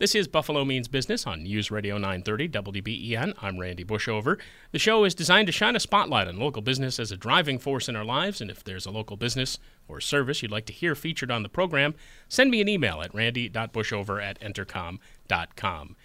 This is Buffalo Means Business on News Radio 930 WBEN. I'm Randy Bushover. The show is designed to shine a spotlight on local business as a driving force in our lives, and if there's a local business or service you'd like to hear featured on the program, send me an email at randy.bushover at entercom.com.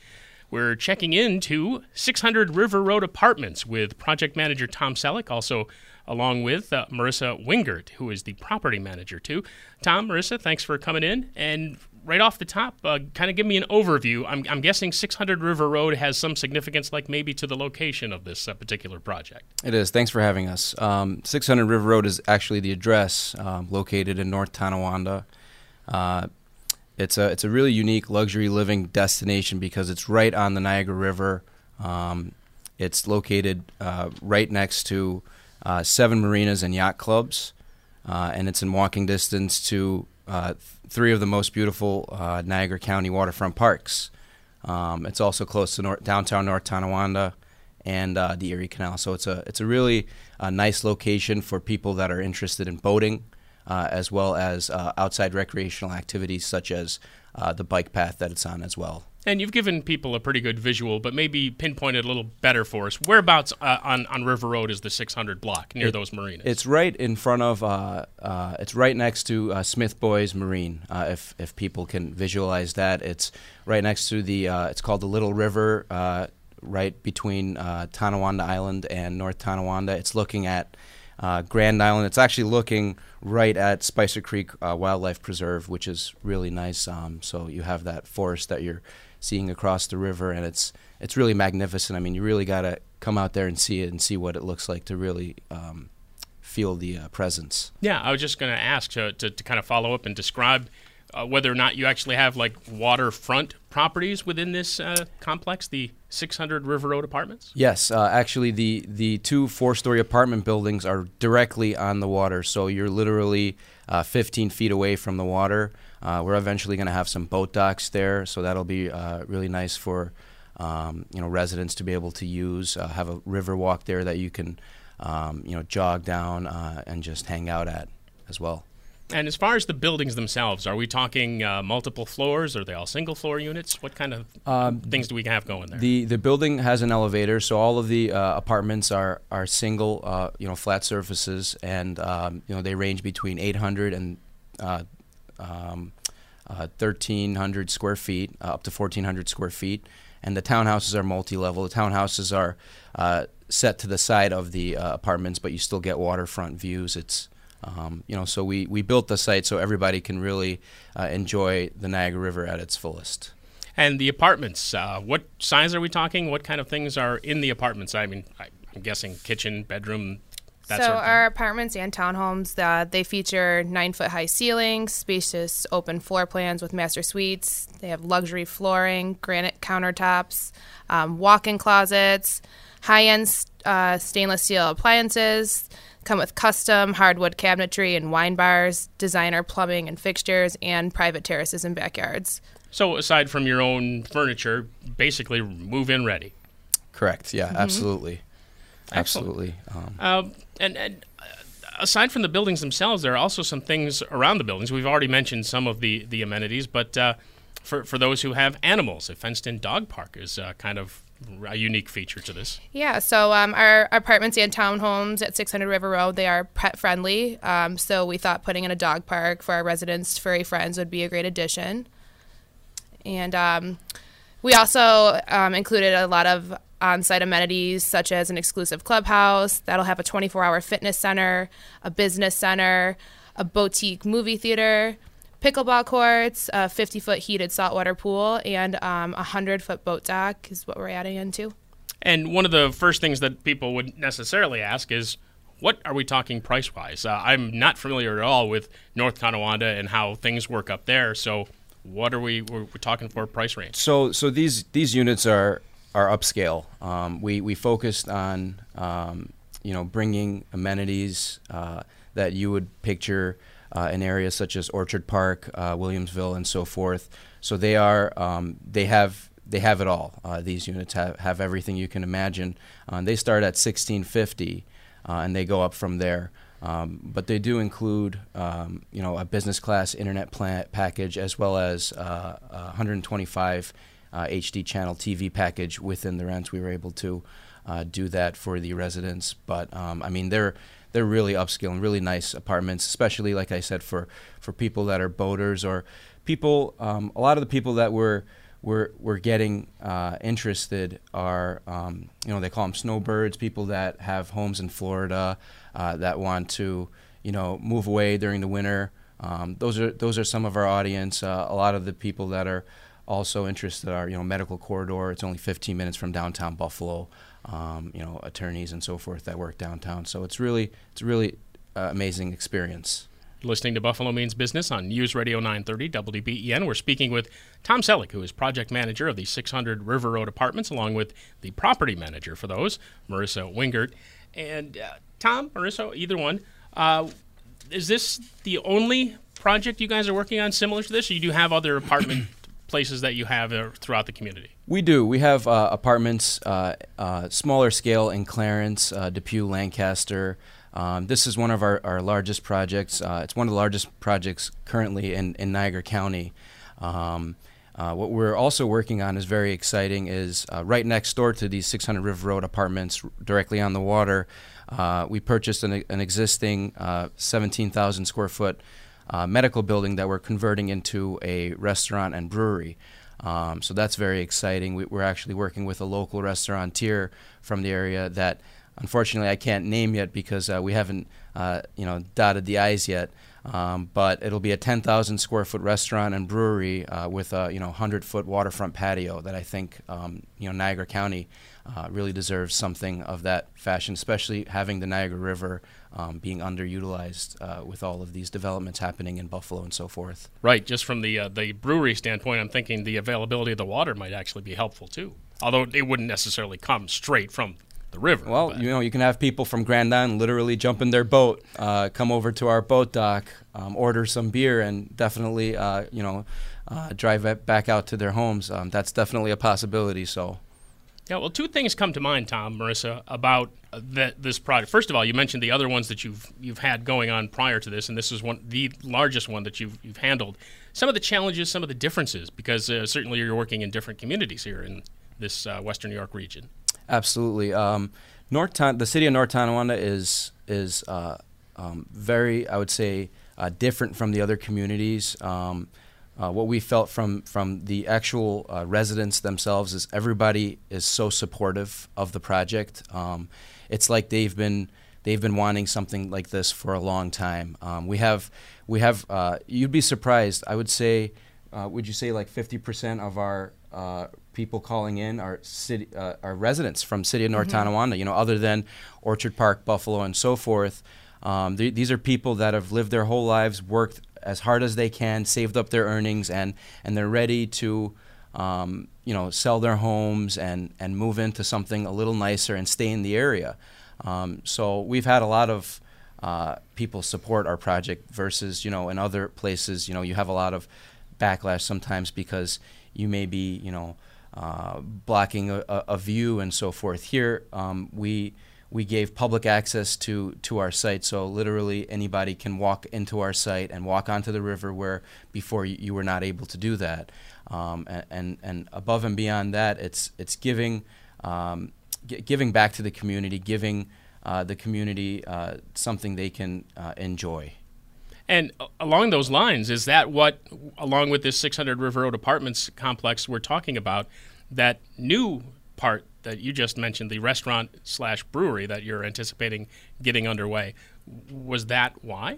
We're checking into 600 River Road Apartments with project manager Tom Selleck, also along with uh, Marissa Wingert, who is the property manager too. Tom, Marissa, thanks for coming in. And right off the top, uh, kind of give me an overview. I'm, I'm, guessing 600 River Road has some significance, like maybe to the location of this uh, particular project. It is. Thanks for having us. Um, 600 River Road is actually the address um, located in North Tonawanda. It's a it's a really unique luxury living destination because it's right on the Niagara River. Um, it's located uh, right next to uh, seven marinas and yacht clubs, uh, and it's in walking distance to uh, three of the most beautiful uh, Niagara County waterfront parks. Um, it's also close to North, downtown North Tonawanda and uh, the Erie Canal. So it's a it's a really nice location for people that are interested in boating, uh, as well as uh, outside recreational activities such as the bike path that it's on as well. And you've given people a pretty good visual, but maybe pinpointed a little better for us. Whereabouts uh, on on River Road is the 600 block near it, those marinas? It's right in front of. Uh, uh, it's right next to uh, Smith Boys Marine. Uh, if if people can visualize that, it's right next to the. Uh, it's called the Little River, right between Tonawanda Island and North Tonawanda. It's looking at. Grand Island. It's actually looking right at Spicer Creek Wildlife Preserve, which is really nice. Um, so you have that forest that you're seeing across the river, and it's it's really magnificent. I mean, you really got to come out there and see it and see what it looks like to really um, feel the uh, presence. Yeah, I was just going to ask to, to, to kind of follow up and describe uh, whether or not you actually have like waterfront properties within this uh, complex, the 600 River Road apartments. Yes, uh, actually, the the two four-story apartment buildings are directly on the water, so you're literally uh, 15 feet away from the water. Uh, we're eventually going to have some boat docks there, so that'll be uh, really nice for um, you know residents to be able to use. Have a river walk there that you can um, you know jog down and just hang out at as well. And as far as the buildings themselves, are we talking uh, multiple floors? Are they all single floor units? What kind of um, things do we have going there? The the building has an elevator, so all of the uh, apartments are are single, uh, you know, flat surfaces, and um, you know they range between 800 and um, uh, 1,300 square feet, uh, up to 1,400 square feet. And the townhouses are multi-level. The townhouses are uh, set to the side of the uh, apartments, but you still get waterfront views. It's um, you know, so we, we built the site so everybody can really uh, enjoy the Niagara River at its fullest. And the apartments, uh, what size are we talking? What kind of things are in the apartments? I mean, I'm guessing kitchen, bedroom, that so our apartments and townhomes, uh, they feature nine foot high ceilings, spacious open floor plans with master suites. They have luxury flooring, granite countertops, um, walk-in closets, high-end uh, stainless steel appliances. Come with custom hardwood cabinetry and wine bars, designer plumbing and fixtures, and private terraces and backyards. So aside from your own furniture, basically move-in ready. Correct. Yeah, mm-hmm. absolutely. Absolutely. Um, uh, and, and uh, aside from the buildings themselves, there are also some things around the buildings. We've already mentioned some of the, the amenities, but uh, for, for those who have animals, a fenced in dog park is uh, kind of a unique feature to this. Yeah, so um, our apartments and townhomes at 600 River Road, they are pet friendly. Um, so we thought putting in a dog park for our residents' furry friends would be a great addition. And um, we also um, included a lot of on site amenities such as an exclusive clubhouse that'll have a 24 hour fitness center, a business center, a boutique movie theater, pickleball courts, a 50 foot heated saltwater pool, and um, a 100 foot boat dock is what we're adding into. And one of the first things that people would necessarily ask is, what are we talking price wise? Uh, I'm not familiar at all with North Tonawanda and how things work up there. So, What are we we're, we're talking for price range? So so these these units are are upscale. Um, we we focused on um, you know bringing amenities uh, that you would picture uh, in areas such as Orchard Park, uh, Williamsville, and so forth. So they are um, they have they have it all. Uh, these units have, have everything you can imagine. Uh, they start at 1650 uh, and they go up from there. Um, but they do include, um, you know, a business class internet plan package as well as uh, 125 HD channel TV package within the rents. We were able to uh, do that for the residents. But um, I mean, they're they're really upscale and really nice apartments, especially like I said for for people that are boaters or people. Um, a lot of the people that were we're, we're getting uh, interested are, um, you know, they call them snowbirds, people that have homes in Florida uh, that want to, you know, move away during the winter. Um, those are those are some of our audience. Uh, a lot of the people that are also interested are, you know, medical corridor. It's only 15 minutes from downtown Buffalo. Um, you know, attorneys and so forth that work downtown. So it's really it's really uh, amazing experience listening to Buffalo Means Business on News Radio 930 WBEN. We're speaking with Tom Selleck, who is project manager of the 600 River Road Apartments, along with the property manager for those, Marissa Wingert. And uh, Tom, Marissa, either one, uh, is this the only project you guys are working on similar to this, or you do have other apartment places that you have uh, throughout the community? We do. We have uh, apartments, uh, uh, smaller scale in Clarence, Depew, Lancaster. Um, this is one of our, our largest projects. Uh, it's one of the largest projects currently in, in Niagara County. Um, uh, what we're also working on is very exciting. Is uh, right next door to these 600 River Road apartments, directly on the water. Uh, we purchased an, an existing uh, 17,000 square foot uh, medical building that we're converting into a restaurant and brewery. Um, so that's very exciting. We, are actually working with a local restaurateur from the area that unfortunately I can't name yet because uh, we haven't uh, you know dotted the i's yet. Um, but it'll be a 10,000 square foot restaurant and brewery uh, with a you know 100 foot waterfront patio that I think um, you know Niagara County uh, really deserves something of that fashion, especially having the Niagara River um, being underutilized uh, with all of these developments happening in Buffalo and so forth. Right, just from the uh, the brewery standpoint, I'm thinking the availability of the water might actually be helpful too. Although it wouldn't necessarily come straight from the river. Well, but. you know, you can have people from Grand Island literally jump in their boat, uh, come over to our boat dock, um, order some beer, and definitely, uh, you know, uh, drive back out to their homes. Um, that's definitely a possibility. So. Yeah, well, two things come to mind, Tom, Marissa, about uh, this project. First of all, you mentioned the other ones that you've you've had going on prior to this, and this is one the largest one that you've you've handled. Some of the challenges, some of the differences, because uh, certainly you're working in different communities here in this uh, Western New York region. Absolutely. Um, North the city of North Tonawanda is is uh, um, very, I would say, uh, different from the other communities. Um, uh, what we felt from from the actual uh, residents themselves is everybody is so supportive of the project. Um, it's like they've been they've been wanting something like this for a long time. Um, we have we have uh, you'd be surprised. I would say, uh, would you say like 50% of our people calling in are city uh, are residents from city of North mm-hmm. Tonawanda. You know, other than Orchard Park, Buffalo, and so forth. Um, th- these are people that have lived their whole lives, worked as hard as they can, saved up their earnings, and and they're ready to. Um, you know, sell their homes and, and move into something a little nicer and stay in the area. Um, so we've had a lot of uh, people support our project versus, you know, in other places, you know, you have a lot of backlash sometimes because you may be, you know, uh, blocking a, a, view and so forth. Here, um, we we gave public access to to our site, so literally anybody can walk into our site and walk onto the river where before you, were not able to do that. Um, and, and, and above and beyond that, it's it's giving um, g- giving back to the community, giving uh, the community uh, something they can uh, enjoy. And along those lines, is that what, along with this 600 River Road Apartments complex we're talking about, that new part that you just mentioned, the restaurant slash brewery that you're anticipating getting underway, was that why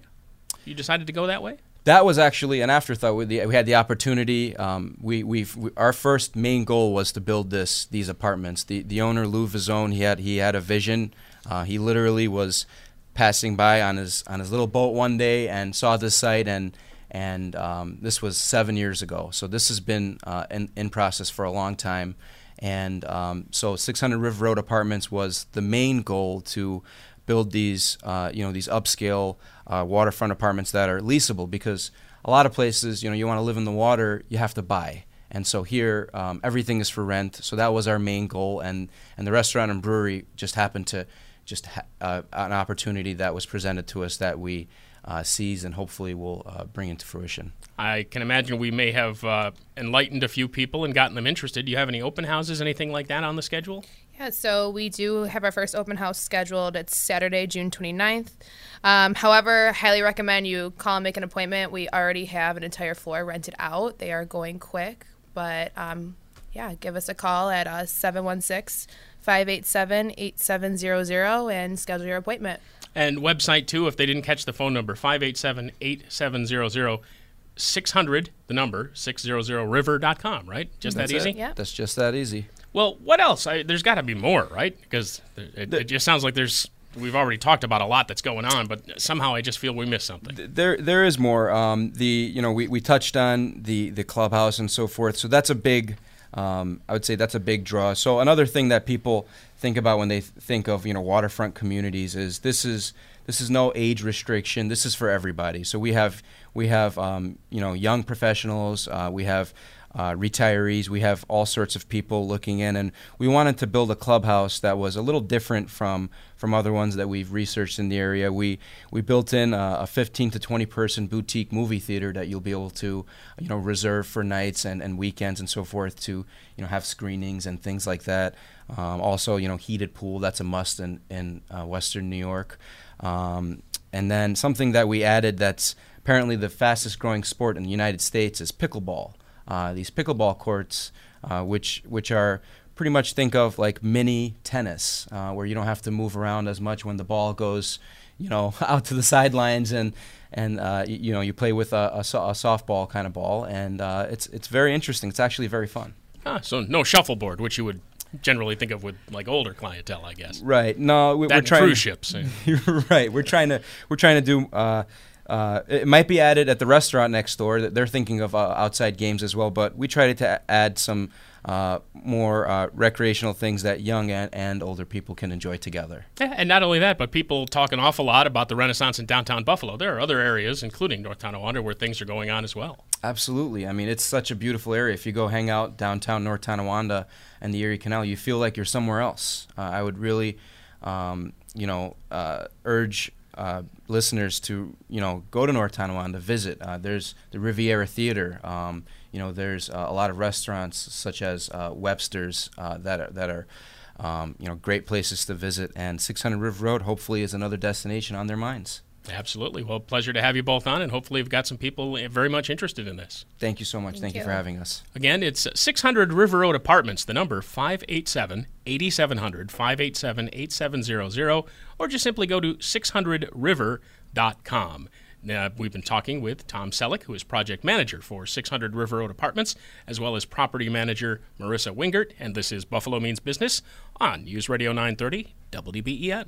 you decided to go that way? That was actually an afterthought. We, we had the opportunity. Um, we, we our first main goal was to build this these apartments. The the owner Lou Vizone, he had he had a vision. Uh, he literally was passing by on his on his little boat one day and saw this site and and um, this was seven years ago. So this has been uh, in, in process for a long time. And um, so 600 River Road Apartments was the main goal to build these, uh, you know, these upscale uh, waterfront apartments that are leasable because a lot of places, you know, you want to live in the water, you have to buy. And so here, um, everything is for rent. So that was our main goal, and and the restaurant and brewery just happened to just ha- uh, an opportunity that was presented to us that we uh, sees and hopefully will uh, bring into fruition. I can imagine we may have uh, enlightened a few people and gotten them interested. Do you have any open houses, anything like that on the schedule? Yeah, so we do have our first open house scheduled. It's Saturday, June 29th. Um, however, highly recommend you call and make an appointment. We already have an entire floor rented out. They are going quick, but um, yeah, give us a call at uh, 716 587 8700 and schedule your appointment. And website too, if they didn't catch the phone number, 587 8700. 600, the number, 600river.com, right? Just That's that easy? It. Yeah. That's just that easy. Well, what else? I, there's got to be more, right? Because it, it just sounds like there's we've already talked about a lot that's going on, but somehow I just feel we missed something. There, there is more. Um, the you know we, we touched on the the clubhouse and so forth. So that's a big. Um, I would say that's a big draw. So another thing that people think about when they th- think of you know waterfront communities is this is this is no age restriction. This is for everybody. So we have we have um, you know young professionals. Uh, we have uh, retirees. We have all sorts of people looking in, and we wanted to build a clubhouse that was a little different from from other ones that we've researched in the area. We we built in a, a 15 to 20 person boutique movie theater that you'll be able to you know reserve for nights and, and weekends and so forth to you know have screenings and things like that. Um, also, you know, heated pool that's a must in in uh, Western New York. Um, and then something that we added that's apparently the fastest growing sport in the United States is pickleball. Uh, these pickleball courts, uh, which which are pretty much think of like mini tennis, uh, where you don't have to move around as much when the ball goes, you know, out to the sidelines and and uh, you, you, know you play with a, a, a softball kind of ball, and uh, it's it's very interesting. It's actually very fun. Ah, so no shuffleboard, which you would generally think of with like older clientele, I guess. Right. No, we, are trying cruise ships. right. We're trying to we're trying to do. Uh, uh, it might be added at the restaurant next door. That they're thinking of uh, outside games as well, but we tried to add some uh, more uh, recreational things that young and, and, older people can enjoy together. Yeah, and not only that, but people talk an awful lot about the Renaissance in downtown Buffalo. There are other areas, including North Tonawanda, where things are going on as well. Absolutely. I mean, it's such a beautiful area. If you go hang out downtown North Tonawanda and the Erie Canal, you feel like you're somewhere else. Uh, I would really, um, you know, uh, urge uh, listeners to you know go to North Tonawanda, to visit. Uh, there's the Riviera Theater. Um, you know, there's uh, a lot of restaurants such as uh, Webster's uh, that are, that are um, you know great places to visit. And 600 River Road hopefully is another destination on their minds. Absolutely. Well, pleasure to have you both on, and hopefully, we've got some people very much interested in this. Thank you so much. Thank, Thank you. you. for having us. Again, it's 600 River Road Apartments, the number 587 8700 587 8700, or just simply go to 600river.com. Now, we've been talking with Tom Selleck, who is project manager for 600 River Road Apartments, as well as property manager Marissa Wingert, and this is Buffalo Means Business on News Radio 930 WBEN.